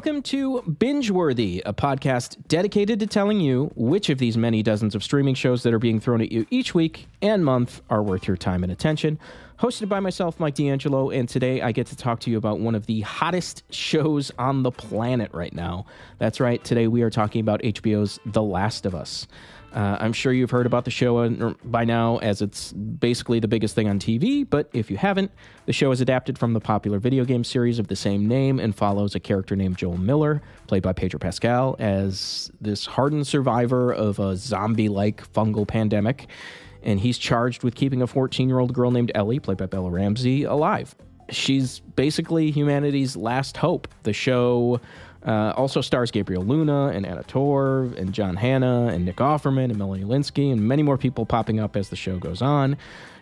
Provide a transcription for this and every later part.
Welcome to Bingeworthy, a podcast dedicated to telling you which of these many dozens of streaming shows that are being thrown at you each week and month are worth your time and attention. Hosted by myself, Mike DeAngelo, and today I get to talk to you about one of the hottest shows on the planet right now. That's right, today we are talking about HBO's The Last of Us. Uh, I'm sure you've heard about the show by now, as it's basically the biggest thing on TV. But if you haven't, the show is adapted from the popular video game series of the same name and follows a character named Joel Miller, played by Pedro Pascal, as this hardened survivor of a zombie like fungal pandemic. And he's charged with keeping a 14 year old girl named Ellie, played by Bella Ramsey, alive. She's basically humanity's last hope. The show uh, also stars Gabriel Luna and Anna Torv and John Hannah and Nick Offerman and Melanie Lynskey and many more people popping up as the show goes on.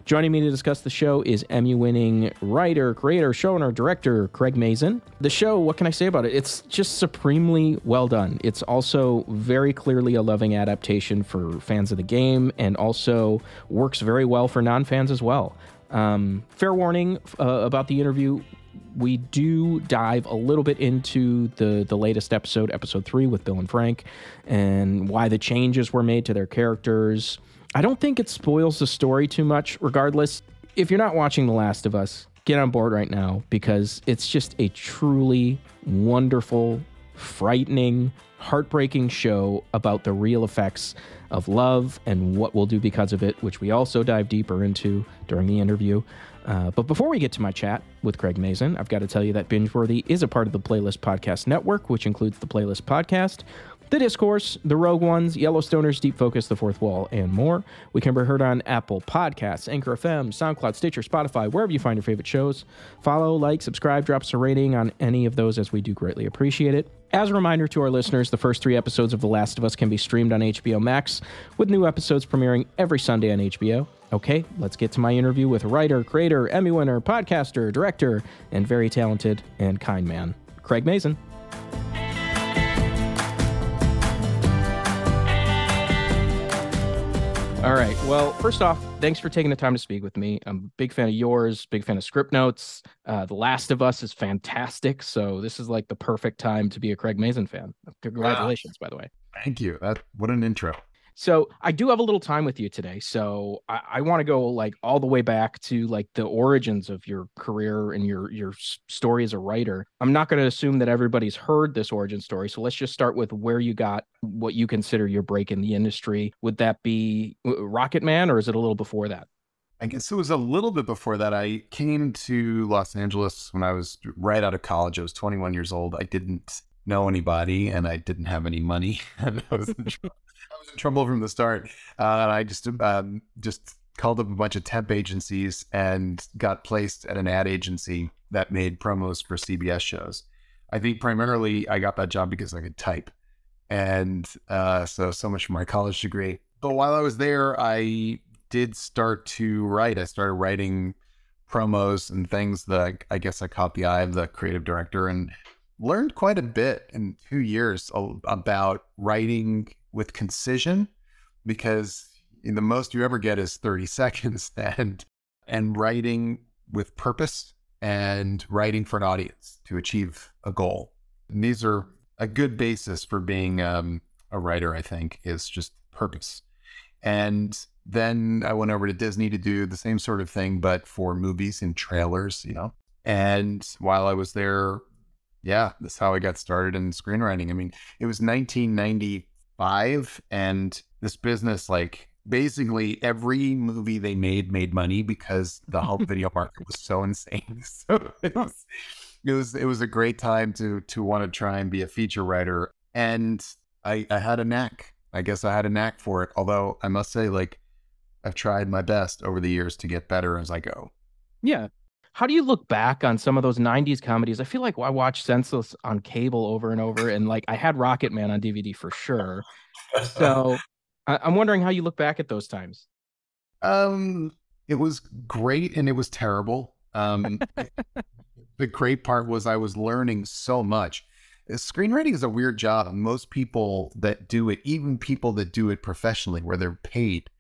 Joining me to discuss the show is Emmy winning writer, creator, showrunner, director Craig Mazin. The show, what can I say about it? It's just supremely well done. It's also very clearly a loving adaptation for fans of the game and also works very well for non fans as well. Um, fair warning uh, about the interview we do dive a little bit into the the latest episode, episode three, with Bill and Frank, and why the changes were made to their characters. I don't think it spoils the story too much. Regardless, if you're not watching The Last of Us, get on board right now because it's just a truly wonderful, frightening, heartbreaking show about the real effects of love and what we'll do because of it, which we also dive deeper into during the interview. Uh, but before we get to my chat with Craig Mazin, I've got to tell you that Bingeworthy is a part of the Playlist Podcast Network, which includes the Playlist Podcast, The Discourse, The Rogue Ones, Yellowstoners, Deep Focus, The Fourth Wall, and more. We can be heard on Apple Podcasts, Anchor FM, SoundCloud, Stitcher, Spotify, wherever you find your favorite shows. Follow, like, subscribe, drop us a rating on any of those as we do greatly appreciate it. As a reminder to our listeners, the first three episodes of The Last of Us can be streamed on HBO Max, with new episodes premiering every Sunday on HBO. Okay, let's get to my interview with writer, creator, Emmy winner, podcaster, director, and very talented and kind man, Craig Mazin. All right. Well, first off, thanks for taking the time to speak with me. I'm a big fan of yours, big fan of Scriptnotes. Uh, the Last of Us is fantastic. So this is like the perfect time to be a Craig Mazin fan. Congratulations, wow. by the way. Thank you. That, what an intro. So I do have a little time with you today. So I, I want to go like all the way back to like the origins of your career and your your story as a writer. I'm not going to assume that everybody's heard this origin story. So let's just start with where you got what you consider your break in the industry. Would that be uh, Rocket Man or is it a little before that? I guess it was a little bit before that. I came to Los Angeles when I was right out of college. I was 21 years old. I didn't know anybody and I didn't have any money. and I was in, tr- I was in trouble from the start. Uh, I just um, just called up a bunch of temp agencies and got placed at an ad agency that made promos for CBS shows. I think primarily I got that job because I could type. And uh, so, so much for my college degree. But while I was there, I did start to write. I started writing promos and things that I guess I caught the eye of the creative director and learned quite a bit in two years about writing with concision because the most you ever get is 30 seconds and and writing with purpose and writing for an audience to achieve a goal. And these are a good basis for being um, a writer, I think, is just purpose. And then I went over to Disney to do the same sort of thing, but for movies and trailers, you know. And while I was there, yeah, that's how I got started in screenwriting. I mean, it was 1995, and this business, like, basically every movie they made made money because the home video market was so insane. So it was, it was, it was a great time to to want to try and be a feature writer, and I, I had a knack. I guess I had a knack for it. Although I must say, like, I've tried my best over the years to get better as I go. Yeah. How do you look back on some of those 90s comedies? I feel like I watched Senseless on cable over and over, and like I had Rocket Man on DVD for sure. So I- I'm wondering how you look back at those times. Um, it was great and it was terrible. Um, the great part was I was learning so much. Screenwriting is a weird job. Most people that do it, even people that do it professionally, where they're paid,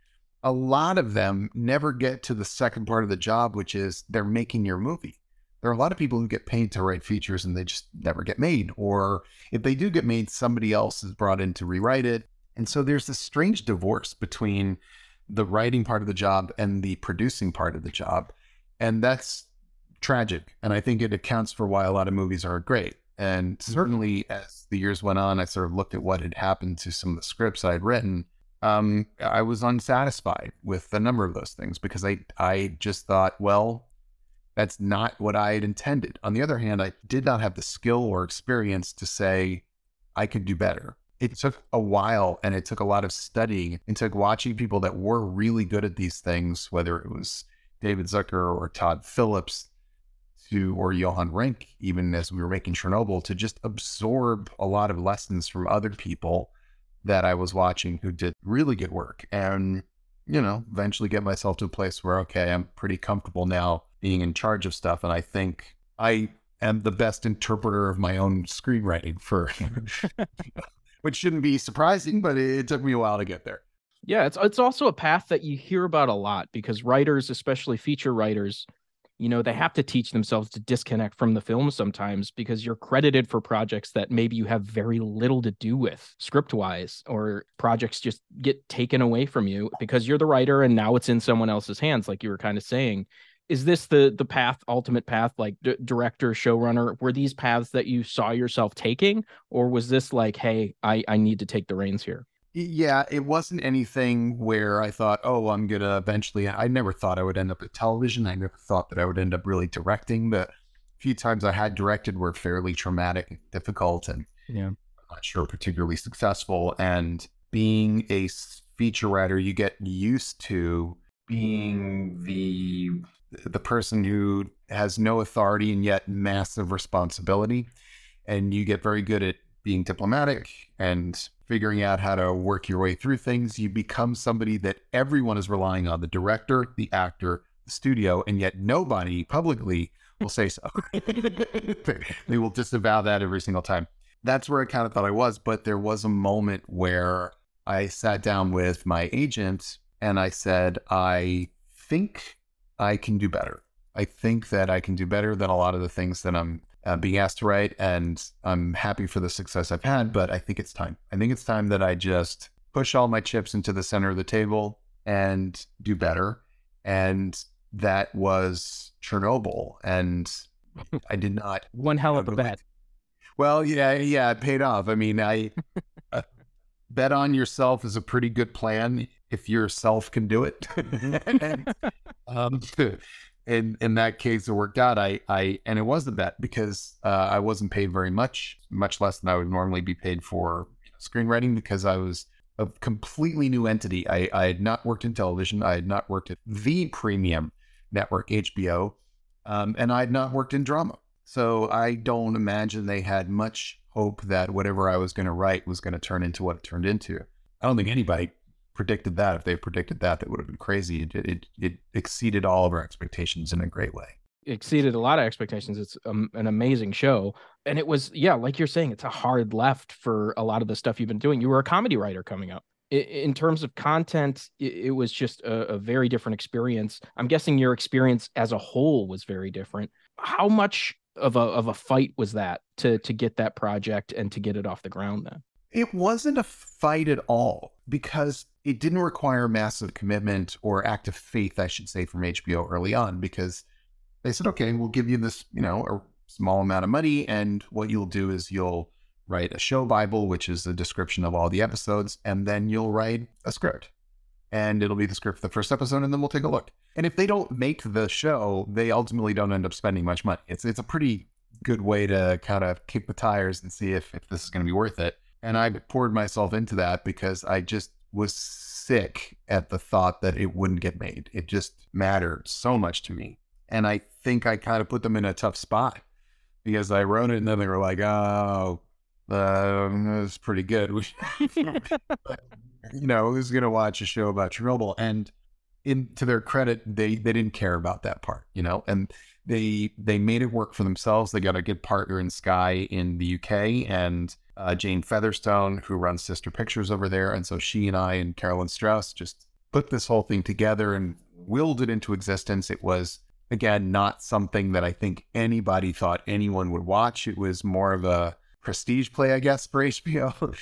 a lot of them never get to the second part of the job, which is they're making your movie. There are a lot of people who get paid to write features and they just never get made. Or if they do get made, somebody else is brought in to rewrite it. And so there's this strange divorce between the writing part of the job and the producing part of the job. And that's tragic. And I think it accounts for why a lot of movies are great. And mm-hmm. certainly as the years went on, I sort of looked at what had happened to some of the scripts I'd written um, I was unsatisfied with a number of those things because I I just thought, well, that's not what I had intended. On the other hand, I did not have the skill or experience to say I could do better. It took a while and it took a lot of studying and took watching people that were really good at these things, whether it was David Zucker or Todd Phillips to or Johan Renck, even as we were making Chernobyl, to just absorb a lot of lessons from other people that I was watching who did really good work and, you know, eventually get myself to a place where, okay, I'm pretty comfortable now being in charge of stuff. And I think I am the best interpreter of my own screenwriting for, which shouldn't be surprising, but it took me a while to get there. Yeah, it's it's also a path that you hear about a lot because writers, especially feature writers, you know they have to teach themselves to disconnect from the film sometimes because you're credited for projects that maybe you have very little to do with script wise or projects just get taken away from you because you're the writer and now it's in someone else's hands like you were kind of saying. Is this the the path ultimate path like d- director showrunner were these paths that you saw yourself taking? Or was this like hey i i need to take the reins here yeah, it wasn't anything where I thought, oh, I'm going to eventually. I never thought I would end up at television. I never thought that I would end up really directing. The few times I had directed were fairly traumatic and difficult and yeah. Not sure particularly successful. And being a feature writer, you get used to being the the person who has no authority and yet massive responsibility. And you get very good at being diplomatic and figuring out how to work your way through things, you become somebody that everyone is relying on the director, the actor, the studio, and yet nobody publicly will say so. they will disavow that every single time. That's where I kind of thought I was, but there was a moment where I sat down with my agent and I said, I think I can do better. I think that I can do better than a lot of the things that I'm uh, being asked to write, and I'm happy for the success I've had. But I think it's time. I think it's time that I just push all my chips into the center of the table and do better. And that was Chernobyl. And I did not. One hell of a bet. Well, yeah, yeah, it paid off. I mean, I uh, bet on yourself is a pretty good plan if yourself can do it. and, um, in in that case, it worked out. I I and it was a bet because uh, I wasn't paid very much, much less than I would normally be paid for screenwriting because I was a completely new entity. I, I had not worked in television. I had not worked at the premium network, HBO, um, and I had not worked in drama. So I don't imagine they had much hope that whatever I was going to write was going to turn into what it turned into. I don't think anybody predicted that. If they predicted that, that would have been crazy. It, it, it exceeded all of our expectations in a great way. Exceeded a lot of expectations. It's um, an amazing show. And it was, yeah, like you're saying, it's a hard left for a lot of the stuff you've been doing. You were a comedy writer coming up. In terms of content, it was just a, a very different experience. I'm guessing your experience as a whole was very different. How much of a of a fight was that to to get that project and to get it off the ground then? It wasn't a fight at all because it didn't require massive commitment or active faith, I should say, from HBO early on because they said, okay, we'll give you this, you know, a small amount of money, and what you'll do is you'll write a show bible, which is a description of all the episodes, and then you'll write a script and it'll be the script for the first episode, and then we'll take a look. And if they don't make the show, they ultimately don't end up spending much money. It's it's a pretty good way to kind of kick the tires and see if, if this is going to be worth it. And I poured myself into that because I just was sick at the thought that it wouldn't get made. It just mattered so much to me. And I think I kind of put them in a tough spot because I wrote it and then they were like, oh, uh, that's pretty good. you know, who's going to watch a show about Chernobyl? And in to their credit, they they didn't care about that part, you know, and they they made it work for themselves. They got a good partner in Sky in the UK and uh, Jane Featherstone, who runs Sister Pictures over there, and so she and I and Carolyn Strauss just put this whole thing together and willed it into existence. It was again not something that I think anybody thought anyone would watch. It was more of a prestige play, I guess, for HBO.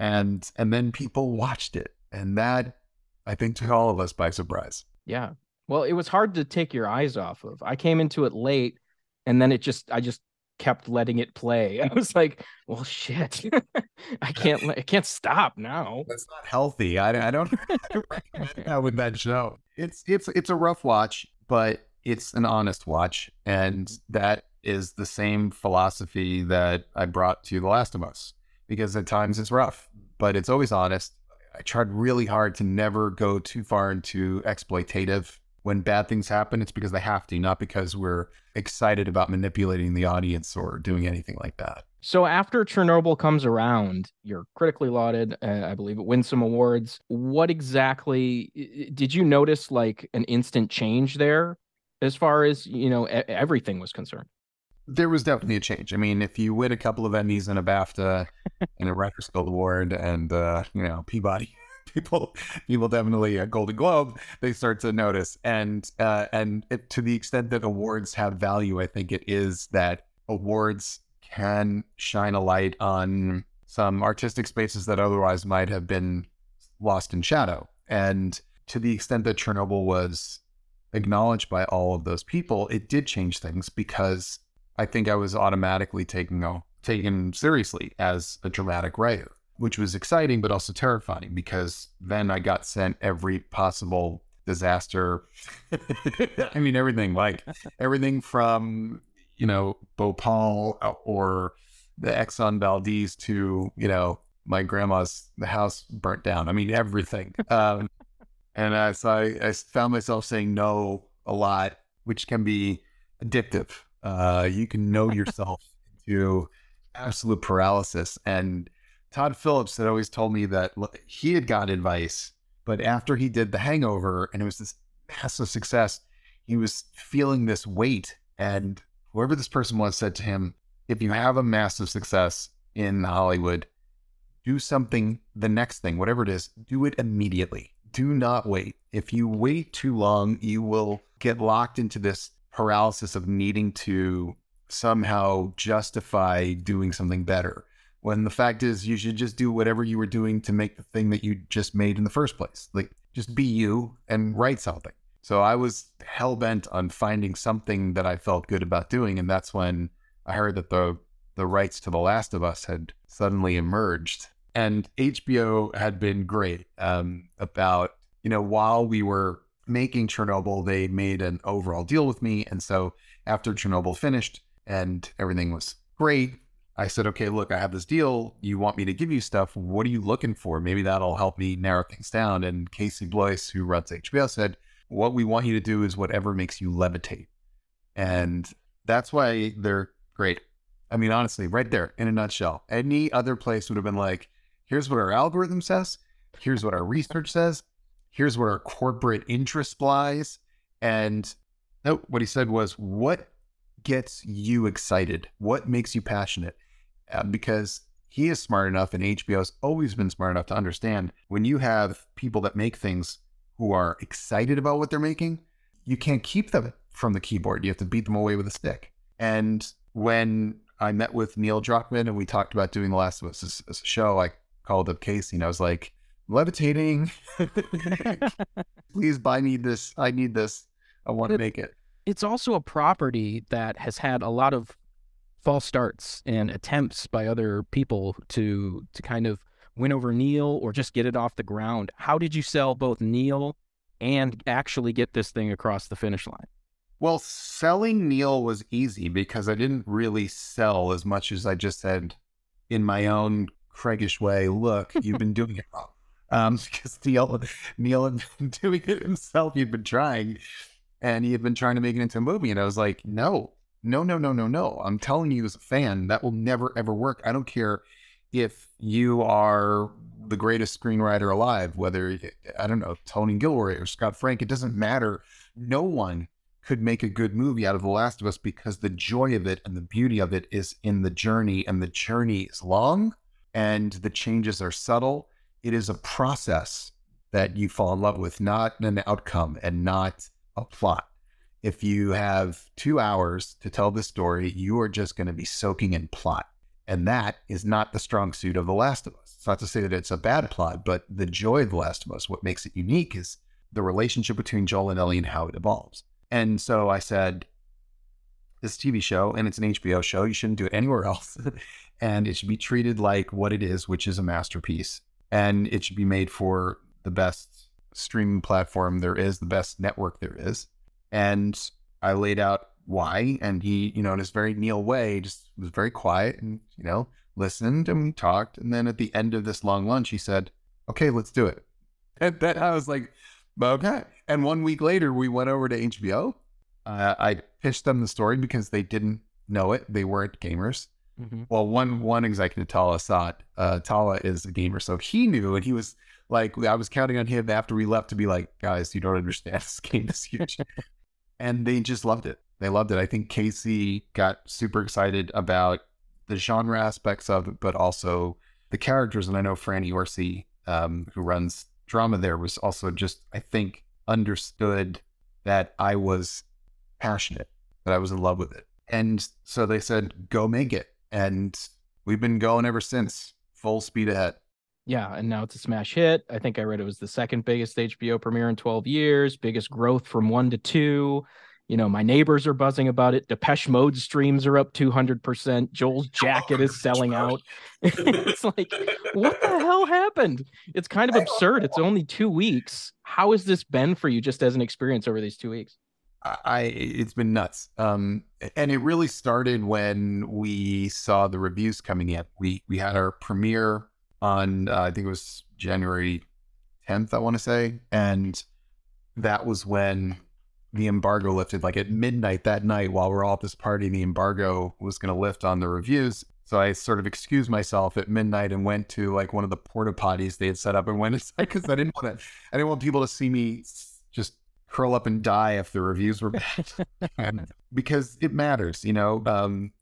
and and then people watched it and that i think took all of us by surprise yeah well it was hard to take your eyes off of i came into it late and then it just i just kept letting it play i was like well shit i can't i can't stop now that's not healthy i, I don't recommend that with that show it's it's it's a rough watch but it's an honest watch and that is the same philosophy that i brought to the last of us because at times it's rough, but it's always honest. I tried really hard to never go too far into exploitative. When bad things happen, it's because they have to, not because we're excited about manipulating the audience or doing anything like that. So after Chernobyl comes around, you're critically lauded. Uh, I believe it wins some awards. What exactly did you notice? Like an instant change there, as far as you know, everything was concerned there was definitely a change. I mean, if you win a couple of Emmys and a BAFTA and a Writers Guild Award and uh, you know Peabody, people people definitely a Golden Globe, they start to notice. And uh, and it, to the extent that awards have value, I think it is that awards can shine a light on some artistic spaces that otherwise might have been lost in shadow. And to the extent that Chernobyl was acknowledged by all of those people, it did change things because I think I was automatically taken taken seriously as a dramatic writer, which was exciting but also terrifying because then I got sent every possible disaster. I mean, everything like everything from you know Bhopal uh, or the Exxon Valdez to you know my grandma's the house burnt down. I mean everything. Um, and uh, so I, I found myself saying no a lot, which can be addictive uh, you can know yourself to absolute paralysis. And Todd Phillips had always told me that he had got advice, but after he did The Hangover and it was this massive success, he was feeling this weight. And whoever this person was said to him, if you have a massive success in Hollywood, do something, the next thing, whatever it is, do it immediately. Do not wait. If you wait too long, you will get locked into this paralysis of needing to somehow justify doing something better. When the fact is, you should just do whatever you were doing to make the thing that you just made in the first place. Like, just be you and write something. So I was hell bent on finding something that I felt good about doing. And that's when I heard that the, the rights to The Last of Us had suddenly emerged. And HBO had been great um, about, you know, while we were making Chernobyl, they made an overall deal with me. And so after Chernobyl finished and everything was great, I said, okay, look, I have this deal. You want me to give you stuff. What are you looking for? Maybe that'll help me narrow things down. And Casey Bloys, who runs HBO, said, what we want you to do is whatever makes you levitate. And that's why they're great. I mean, honestly, right there in a nutshell. Any other place would have been like, here's what our algorithm says, here's what our research says, here's what our corporate interest lies. And what he said was, what gets you excited? What makes you passionate? Uh, because he is smart enough and HBO has always been smart enough to understand when you have people that make things who are excited about what they're making, you can't keep them from the keyboard. You have to beat them away with a stick. And when I met with Neil Druckmann and we talked about doing The Last of Us as, as a show, I called up Casey and I was like, levitating. Please buy me this. I need this. I want to make it. It's also a property that has had a lot of false starts and attempts by other people to to kind of win over Neil or just get it off the ground. How did you sell both Neil and actually get this thing across the finish line? Well, selling Neil was easy because I didn't really sell as much as I just said in my own Craigish way, look, you've been doing it wrong. Um, because Neil, Neil had been doing it himself. He'd been trying and he had been trying to make it into a movie. And I was like, no, no, no, no, no, no. I'm telling you as a fan, that will never, ever work. I don't care if you are the greatest screenwriter alive, whether, I don't know, Tony Gilroy or Scott Frank, it doesn't matter. No one could make a good movie out of The Last of Us because the joy of it and the beauty of it is in the journey, and the journey is long and the changes are subtle. It is a process that you fall in love with, not an outcome and not a plot. If you have two hours to tell the story, you are just going to be soaking in plot. And that is not the strong suit of The Last of Us. It's not to say that it's a bad plot, but the joy of The Last of Us, what makes it unique is the relationship between Joel and Ellie and how it evolves. And so I said, this TV show and it's an HBO show. You shouldn't do it anywhere else. and it should be treated like what it is, which is a masterpiece. And it should be made for the best streaming platform there is, the best network there is. And I laid out why. And he, you know, in his very Neil way, just was very quiet and, you know, listened and we talked. And then at the end of this long lunch, he said, okay, let's do it. And then I was like, okay. And one week later, we went over to HBO. Uh, I pitched them the story because they didn't know it. They weren't gamers. Mm-hmm. Well, one one executive, Tala Asad, uh, Tala is a gamer, so he knew, and he was like, I was counting on him after we left to be like, guys, you don't understand. This game is huge, and they just loved it. They loved it. I think Casey got super excited about the genre aspects of it, but also the characters. And I know Franny Orsi, um, who runs drama there, was also just, I think, understood that I was passionate, that I was in love with it. And so they said, go make it. And we've been going ever since, full speed ahead. Yeah, and now it's a smash hit. I think I read it was the second biggest HBO premiere in 12 years, biggest growth from one to two. You know, my neighbors are buzzing about it. Depeche Mode streams are up 200%. Joel's jacket is selling out. it's like, what the hell happened? It's kind of absurd. It's only two weeks. How has this been for you just as an experience over these two weeks? I it's been nuts. Um, and it really started when we saw the reviews coming in. We we had our premiere on uh, I think it was January 10th, I want to say, and that was when the embargo lifted. Like at midnight that night, while we're all at this party, the embargo was going to lift on the reviews. So I sort of excused myself at midnight and went to like one of the porta potties they had set up and went inside because I didn't want to. I didn't want people to see me just curl up and die if the reviews were bad because it matters you know um,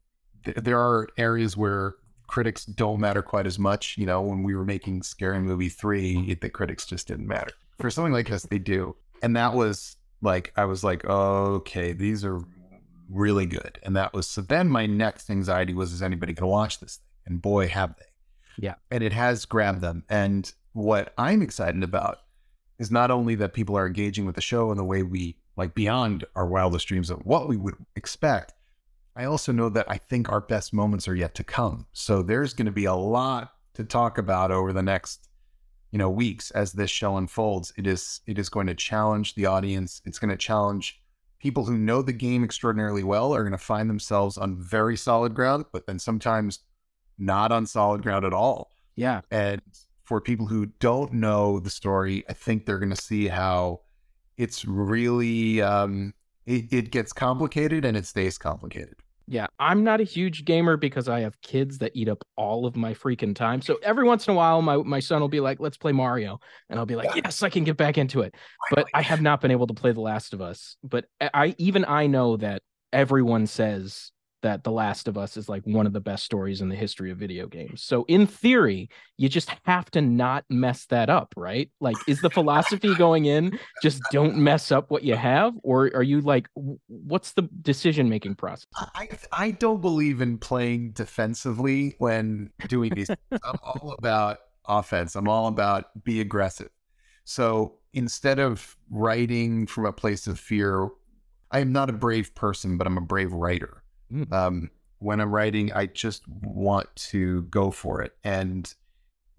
th- there are areas where critics don't matter quite as much you know when we were making scary movie 3 the critics just didn't matter for something like this they do and that was like i was like oh, okay these are really good and that was so then my next anxiety was is anybody going to watch this thing and boy have they Yeah. And it has grabbed them. And what I'm excited about is not only that people are engaging with the show in the way we like beyond our wildest dreams of what we would expect. I also know that I think our best moments are yet to come. So there's going to be a lot to talk about over the next you know weeks as this show unfolds it is it is going to challenge the audience it's going to challenge people who know the game extraordinarily well are going to find themselves on very solid ground but then sometimes not on solid ground at all Yeah. and for people who don't know the story i think they're going to see how it's really um it, it gets complicated and it stays complicated Yeah, I'm not a huge gamer because I have kids that eat up all of my freaking time. So every once in a while, my my son will be like, "Let's play Mario," and I'll be like, "Yes, I can get back into it." But I have not been able to play The Last of Us. But eh, I even I know that everyone says that The Last of Us is like one of the best stories in the history of video games. So in theory, you just have to not mess that up, right? Like, is the philosophy going in just don't mess up what you have, or are you like, what's the decision making process? I I don't believe in playing defensively when doing these. I'm all about offense. I'm all about be aggressive. So instead of writing from a place of fear, I am not a brave person, but I'm a brave writer. Mm. Um, when I'm writing, I just want to go for it, and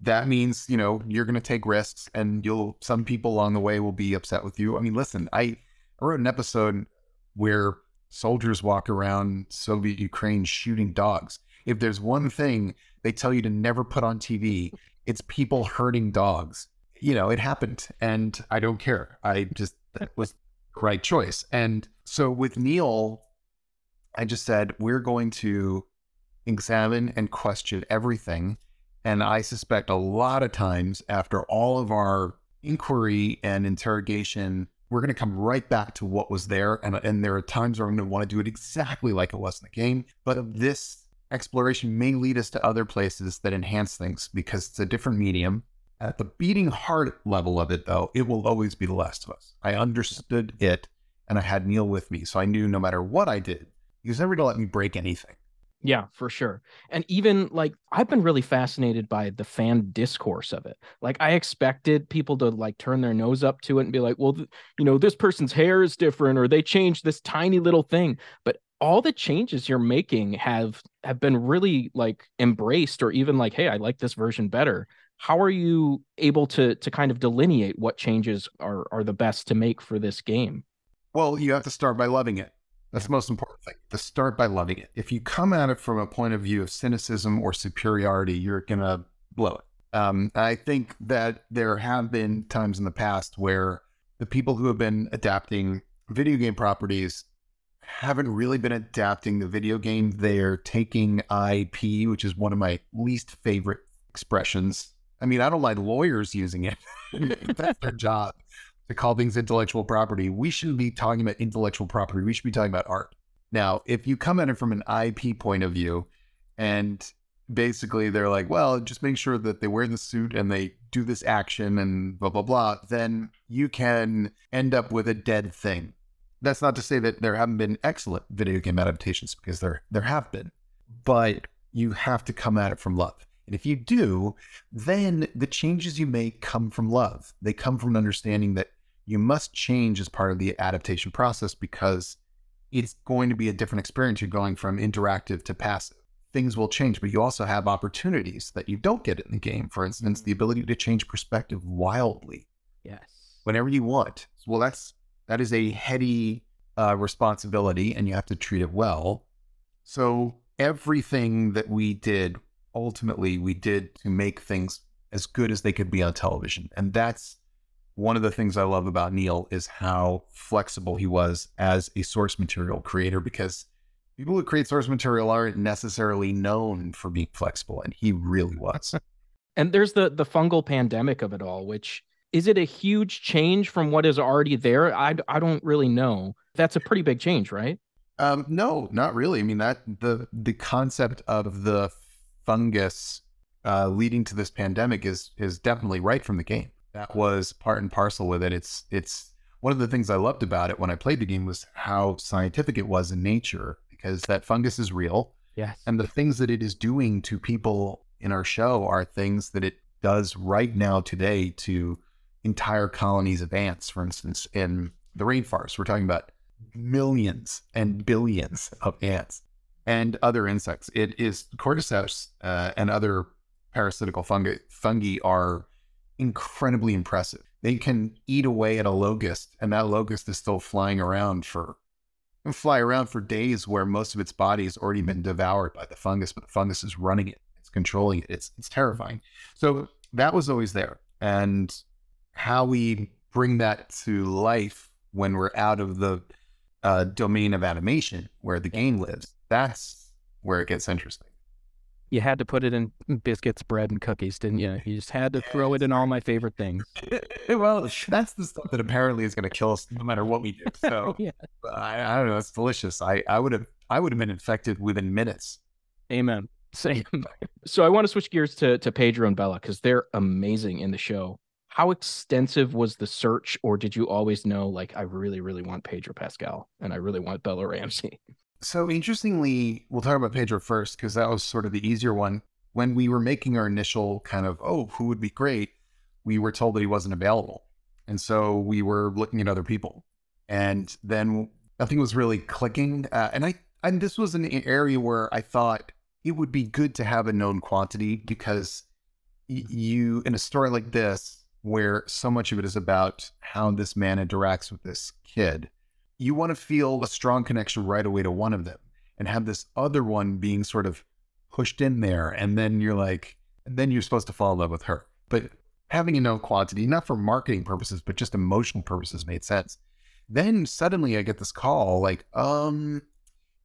that means you know you're going to take risks, and you'll. Some people along the way will be upset with you. I mean, listen, I, I wrote an episode where soldiers walk around Soviet Ukraine shooting dogs. If there's one thing they tell you to never put on TV, it's people hurting dogs. You know, it happened and I don't care. I just, that was the right choice. And so with Neil, I just said, we're going to examine and question everything. And I suspect a lot of times after all of our inquiry and interrogation, we're going to come right back to what was there. And, and there are times where I'm going to want to do it exactly like it was in the game. But this exploration may lead us to other places that enhance things because it's a different medium. At the beating heart level of it, though, it will always be The Last of Us. I understood it and I had Neil with me. So I knew no matter what I did, he was never going to let me break anything. Yeah, for sure. And even like I've been really fascinated by the fan discourse of it. Like I expected people to like turn their nose up to it and be like, "Well, th- you know, this person's hair is different or they changed this tiny little thing." But all the changes you're making have have been really like embraced or even like, "Hey, I like this version better." How are you able to to kind of delineate what changes are are the best to make for this game? Well, you have to start by loving it. That's the most important thing. To start by loving it. If you come at it from a point of view of cynicism or superiority, you're gonna blow it. Um, I think that there have been times in the past where the people who have been adapting video game properties haven't really been adapting the video game. They're taking IP, which is one of my least favorite expressions. I mean, I don't like lawyers using it. That's their job to call things intellectual property. We shouldn't be talking about intellectual property. We should be talking about art. Now, if you come at it from an IP point of view, and basically they're like, well, just make sure that they wear the suit and they do this action and blah, blah, blah, then you can end up with a dead thing. That's not to say that there haven't been excellent video game adaptations because there there have been, but you have to come at it from love. And if you do, then the changes you make come from love. They come from an understanding that you must change as part of the adaptation process because it's going to be a different experience. You're going from interactive to passive. Things will change, but you also have opportunities that you don't get in the game. For instance, the ability to change perspective wildly Yes. whenever you want. Well, that's that is a heady uh, responsibility, and you have to treat it well. So everything that we did, ultimately, we did to make things as good as they could be on television, and that's one of the things I love about Neil is how flexible he was as a source material creator. Because people who create source material aren't necessarily known for being flexible, and he really was. And there's the the fungal pandemic of it all, which is it a huge change from what is already there? I, I don't really know. That's a pretty big change, right? Um, no, not really. I mean that the the concept of the fungus uh, leading to this pandemic is is definitely right from the game. That was part and parcel with it. It's it's one of the things I loved about it when I played the game was how scientific it was in nature because that fungus is real Yes. and the things that it is doing to people in our show are things that it does right now today to entire colonies of ants, for instance, in the rainforest. We're talking about millions and billions of ants and other insects. It is cordyceps uh, and other parasitical fungi, fungi are incredibly impressive. They can eat away at a locust, and that locust is still flying around for fly around for days where most of its body has already been devoured by the fungus, but the fungus is running it, it's controlling it. It's it's terrifying. So that was always there. And how we bring that to life when we're out of the uh, domain of animation where the game lives, that's where it gets interesting. You had to put it in biscuits, bread, and cookies, didn't you? You just had to throw it in all my favorite things. well, that's the stuff that apparently is going to kill us no matter what we do. So yeah. I, I don't know. It's delicious. I, I would have I would have been infected within minutes. Amen. Same. so I want to switch gears to to Pedro and Bella because they're amazing in the show. How extensive was the search, or did you always know, like, I really, really want Pedro Pascal and I really want Bella Ramsey? So interestingly, we'll talk about Pedro first because that was sort of the easier one. When we were making our initial kind of, oh, who would be great, we were told that he wasn't available. And so we were looking at other people. And then nothing was really clicking. Uh, and I, and this was an area where I thought it would be good to have a known quantity because y- you, in a story like this, where so much of it is about how this man interacts with this kid, you want to feel a strong connection right away to one of them and have this other one being sort of pushed in there. And then you're like, and then you're supposed to fall in love with her. But having a known quantity, not for marketing purposes, but just emotional purposes made sense. Then suddenly I get this call like, um,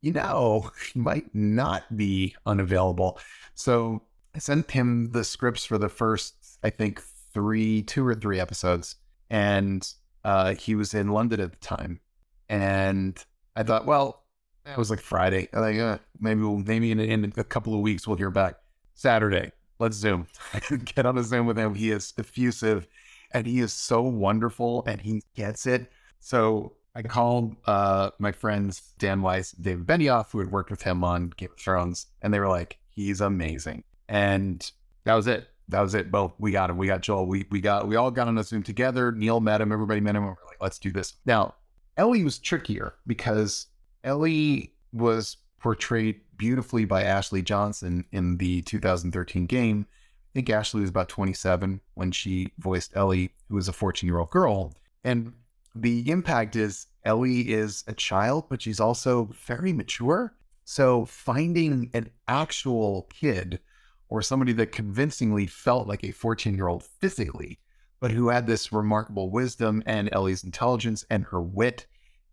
you know, he might not be unavailable. So I sent him the scripts for the first, I think, three, two or three episodes. And uh, he was in London at the time. And I thought, well, that was like Friday. I think uh, maybe we'll maybe in, in, a couple of weeks we'll hear back. Saturday, let's zoom. I get on a zoom with him. He is effusive, and he is so wonderful, and he gets it. So I called uh, my friends Dan Weiss, David Benioff, who had worked with him on Game of Thrones, and they were like, "He's amazing," and that was it. That was it. Well, we got him. We got Joel. We we got we all got on a Zoom together. Neil met him. Everybody met him. And we're like, let's do this. Now, Ellie was trickier because Ellie was portrayed beautifully by Ashley Johnson in the 2013 game. I think Ashley was about 27 when she voiced Ellie, who was a 14 year old girl. And the impact is Ellie is a child, but she's also very mature. So finding an actual kid or somebody that convincingly felt like a 14 year old physically but who had this remarkable wisdom and Ellie's intelligence and her wit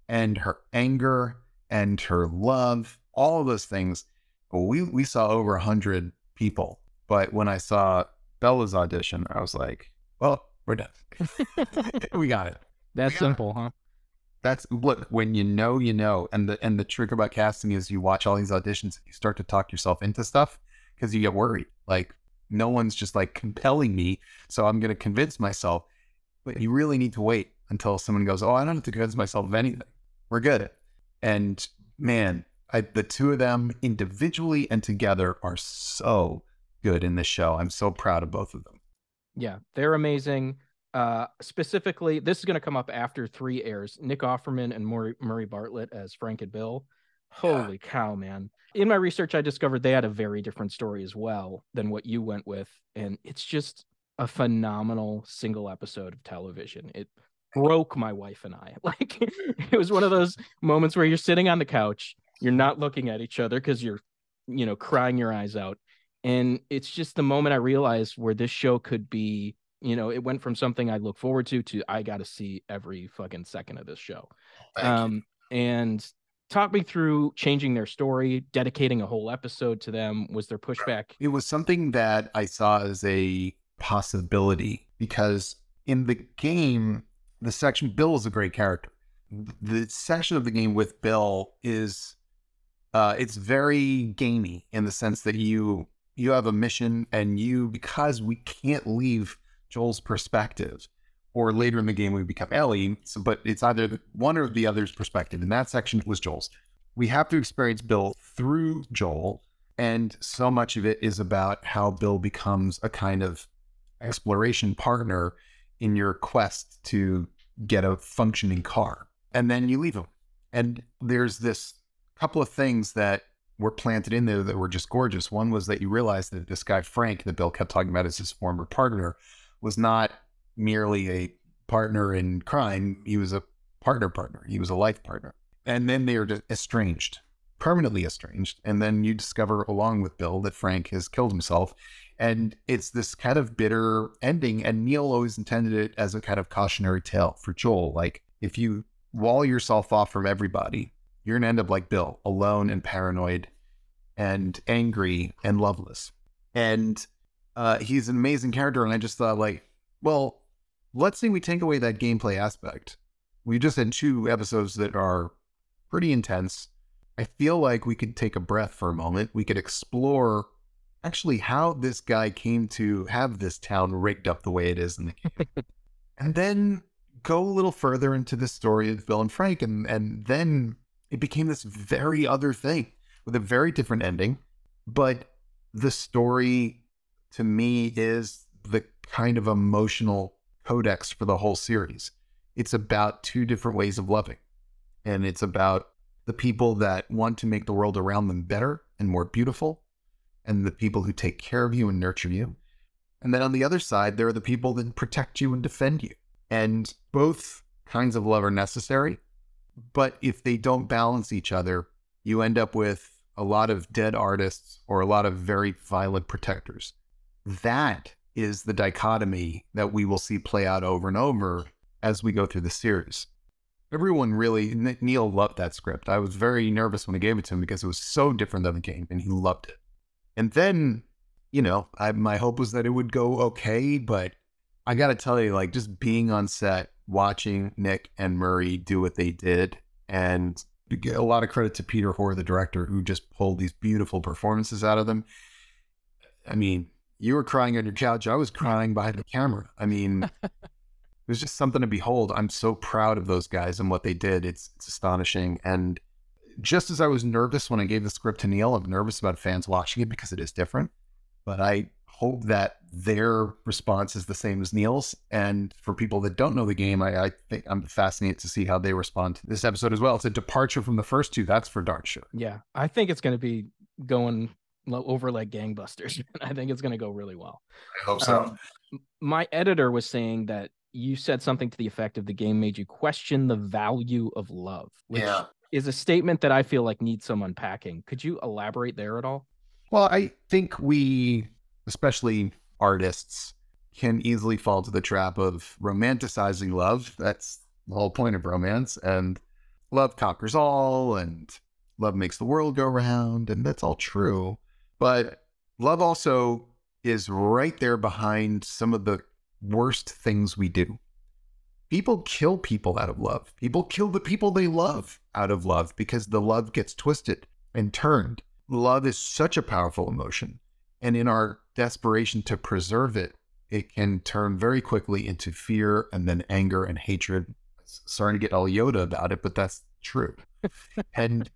and her anger and her love, all of those things. We we saw over a hundred people, but when I saw Bella's audition, I was like, "Well, we're done. we got it. That's simple, it. huh?" That's look when you know, you know, and the and the trick about casting is you watch all these auditions, you start to talk yourself into stuff because you get worried. Like, no one's just like compelling me. So I'm going to convince myself. But you really need to wait until someone goes, Oh, I don't have to convince myself of anything. We're good. And man, I, the two of them individually and together are so good in this show. I'm so proud of both of them. Yeah, they're amazing. Uh, specifically, this is going to come up after three airs. Nick Offerman and Murray, Murray Bartlett as Frank and Bill. Holy yeah. cow, man in my research, I discovered they had a very different story as well than what you went with. And it's just a phenomenal single episode of television. It broke my wife and I. Like it was one of those moments where you're sitting on the couch, you're not looking at each other because you're, you know, crying your eyes out. And it's just the moment I realized where this show could be, you know, it went from something I look forward to to I got to see every fucking second of this show. um, and talk me through changing their story, dedicating a whole episode to them. Was there pushback? It was something that I saw as a possibility because in the game, the section Bill is a great character. The section of the game with Bill is uh, it's very gamey in the sense that you you have a mission and you because we can't leave Joel's perspective or later in the game we become Ellie. So, but it's either one or the other's perspective. And that section it was Joel's. We have to experience Bill through Joel, And so much of it is about how Bill becomes a kind of exploration partner in your quest to get a functioning car. And then you leave him. And there's this couple of things that were planted in there that were just gorgeous. One was that you realized that this guy, Frank, that Bill kept talking about as his former partner, was not merely a partner in crime. He was a partner partner. He was a life partner. And then they are estranged, permanently estranged. And then you discover, along with Bill, that Frank has killed himself. And it's this kind of bitter ending. And Neil always intended it as a kind of cautionary tale for Joel. Like, if you wall yourself off from everybody, you're going to end up like Bill, alone and paranoid and angry and loveless. And uh, he's an amazing character. And I just thought, like, well, let's say we take away that gameplay aspect. We just had two episodes that are pretty intense. I feel like we could take a breath for a moment. We could explore actually how this guy came to have this town rigged up the way it is in the game. and then go a little further into the story of Bill and Frank, and, and then it became this very other thing with a very different ending. But the story to me is the kind of emotional codex for the whole series. It's about two different ways of loving, and it's about the people that want to make the world around them better and more beautiful, and the people who take care of you and nurture you. And then on the other side, there are the people that protect you and defend you. And both kinds of love are necessary. But if they don't balance each other, you end up with a lot of dead artists or a lot of very violent protectors. That is the dichotomy that we will see play out over and over as we go through the series. Everyone really, Neil loved that script. I was very nervous when I gave it to him because it was so different than the game and he loved it. And then, you know, I, my hope was that it would go okay, but I got to tell you, like, just being on set, watching Nick and Murray do what they did, and a lot of credit to Peter Hoare, the director, who just pulled these beautiful performances out of them. I mean, you were crying on your couch. I was crying behind the camera. I mean, it was just something to behold. I'm so proud of those guys and what they did. It's, it's astonishing. And just as I was nervous when I gave the script to Neil, I'm nervous about fans watching it because it is different. But I hope that their response is the same as Neil's. And for people that don't know the game, I, I, think I'm fascinated to see how they respond to this episode as well. It's a departure from the first two, that's for darn sure. Yeah, I think it's going to be going over like gangbusters. I think it's going to go really well. I hope so. Um, my editor was saying that you said something to the effect of the game made you question the value of love, which yeah. is a statement that I feel like needs some unpacking. Could you elaborate there at all? Well, I think we especially artists, can easily fall to the trap of romanticizing love. That's the whole point of romance. And love conquers all, and love makes the world go round. And that's all true. But love also is right there behind some of the worst things we do. People kill people out of love. People kill the people they love out of love because the love gets twisted and turned. Love is such a powerful emotion. And in our desperation to preserve it, it can turn very quickly into fear and then anger and hatred. Starting to get all Yoda about it, but that's true. and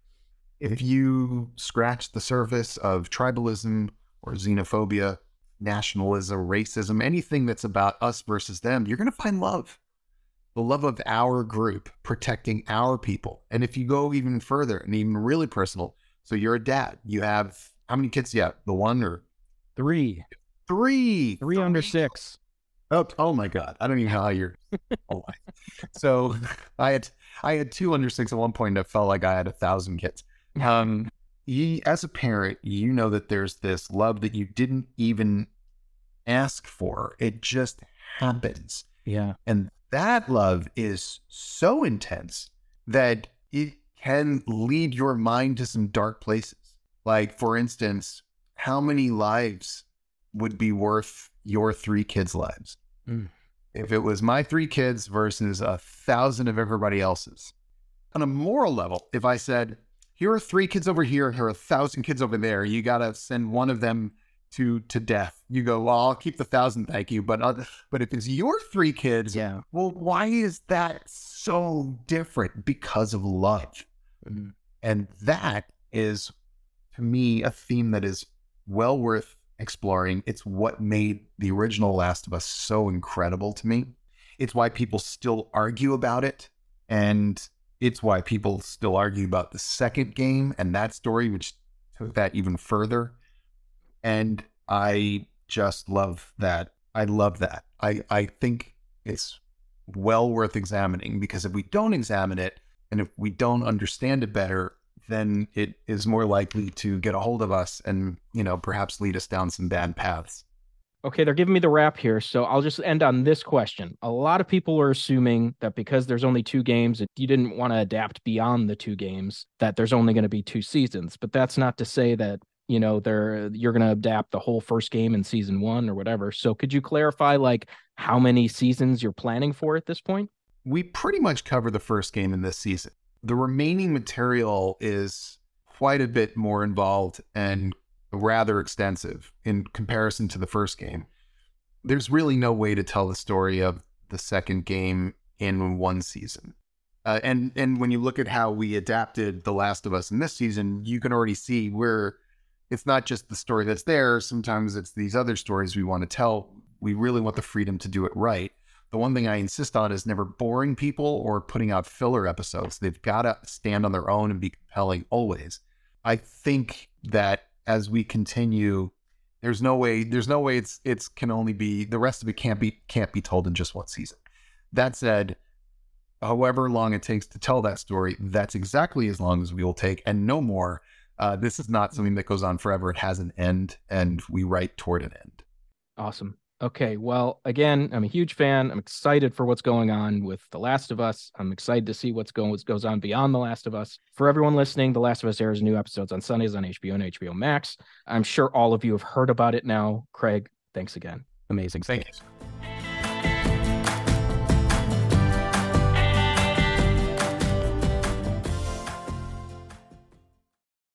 if mm-hmm. you scratch the surface of tribalism or xenophobia, nationalism, racism, anything that's about us versus them, you're going to find love. The love of our group, protecting our people. And if you go even further and even really personal, so you're a dad, you have how many kids do you have? The one or Three. Three. Three under six. Oh, oh my God. I don't even know how you're alive. so I had I had two under six at one point point. I felt like I had a thousand kids. Um you, as a parent, you know that there's this love that you didn't even ask for. It just happens. Yeah. And that love is so intense that it can lead your mind to some dark places. Like, for instance, how many lives would be worth your three kids' lives? Mm. If it was my three kids versus a thousand of everybody else's. On a moral level, if I said, here are three kids over here, here are a thousand kids over there, you got to send one of them to to death. You go, well, I'll keep the thousand, thank you. But uh, but if it's your three kids, yeah. Well, why is that so different? Because of love, mm-hmm. and that is to me, a theme that is well worth exploring. It's what made the original Last of Us so incredible to me. It's why people still argue about it. And it's why people still argue about the second game and that story, which took that even further. And I just love that. I love that. I, I think it's well worth examining because if we don't examine it and if we don't understand it better, then it is more likely to get a hold of us and, you know, perhaps lead us down some bad paths. Okay, they're giving me the wrap here, so I'll just end on this question. A lot of people are assuming that because there's only two games, you didn't want to adapt beyond the two games, that there's only going to be two seasons. But that's not to say that you know they're you're going to adapt the whole first game in season one or whatever. So could you clarify like how many seasons you're planning for at this point? We pretty much cover the first game in this season. The remaining material is quite a bit more involved and rather extensive in comparison to the first game. There's really no way to tell the story of the second game in one season. Uh, and and when you look at how we adapted The Last of Us in this season, you can already see where it's not just the story that's there. Sometimes it's these other stories we want to tell. We really want the freedom to do it right. The one thing I insist on is never boring people or putting out filler episodes. They've got to stand on their own and be compelling always. I think that as we continue, there's no way there's no way it's it's can only be the rest of it can't be can't be told in just one season. That said, however long it takes to tell that story, that's exactly as long as we will take and no more. Uh, this is not something that goes on forever. It has an end, and we write toward an end. Awesome. Okay, well, again, I'm a huge fan. I'm excited for what's going on with The Last of Us. I'm excited to see what's going what goes on beyond The Last of Us. For everyone listening, The Last of Us airs new episodes on Sundays on HBO and HBO Max. I'm sure all of you have heard about it now. Craig, thanks again. Amazing. Thank you.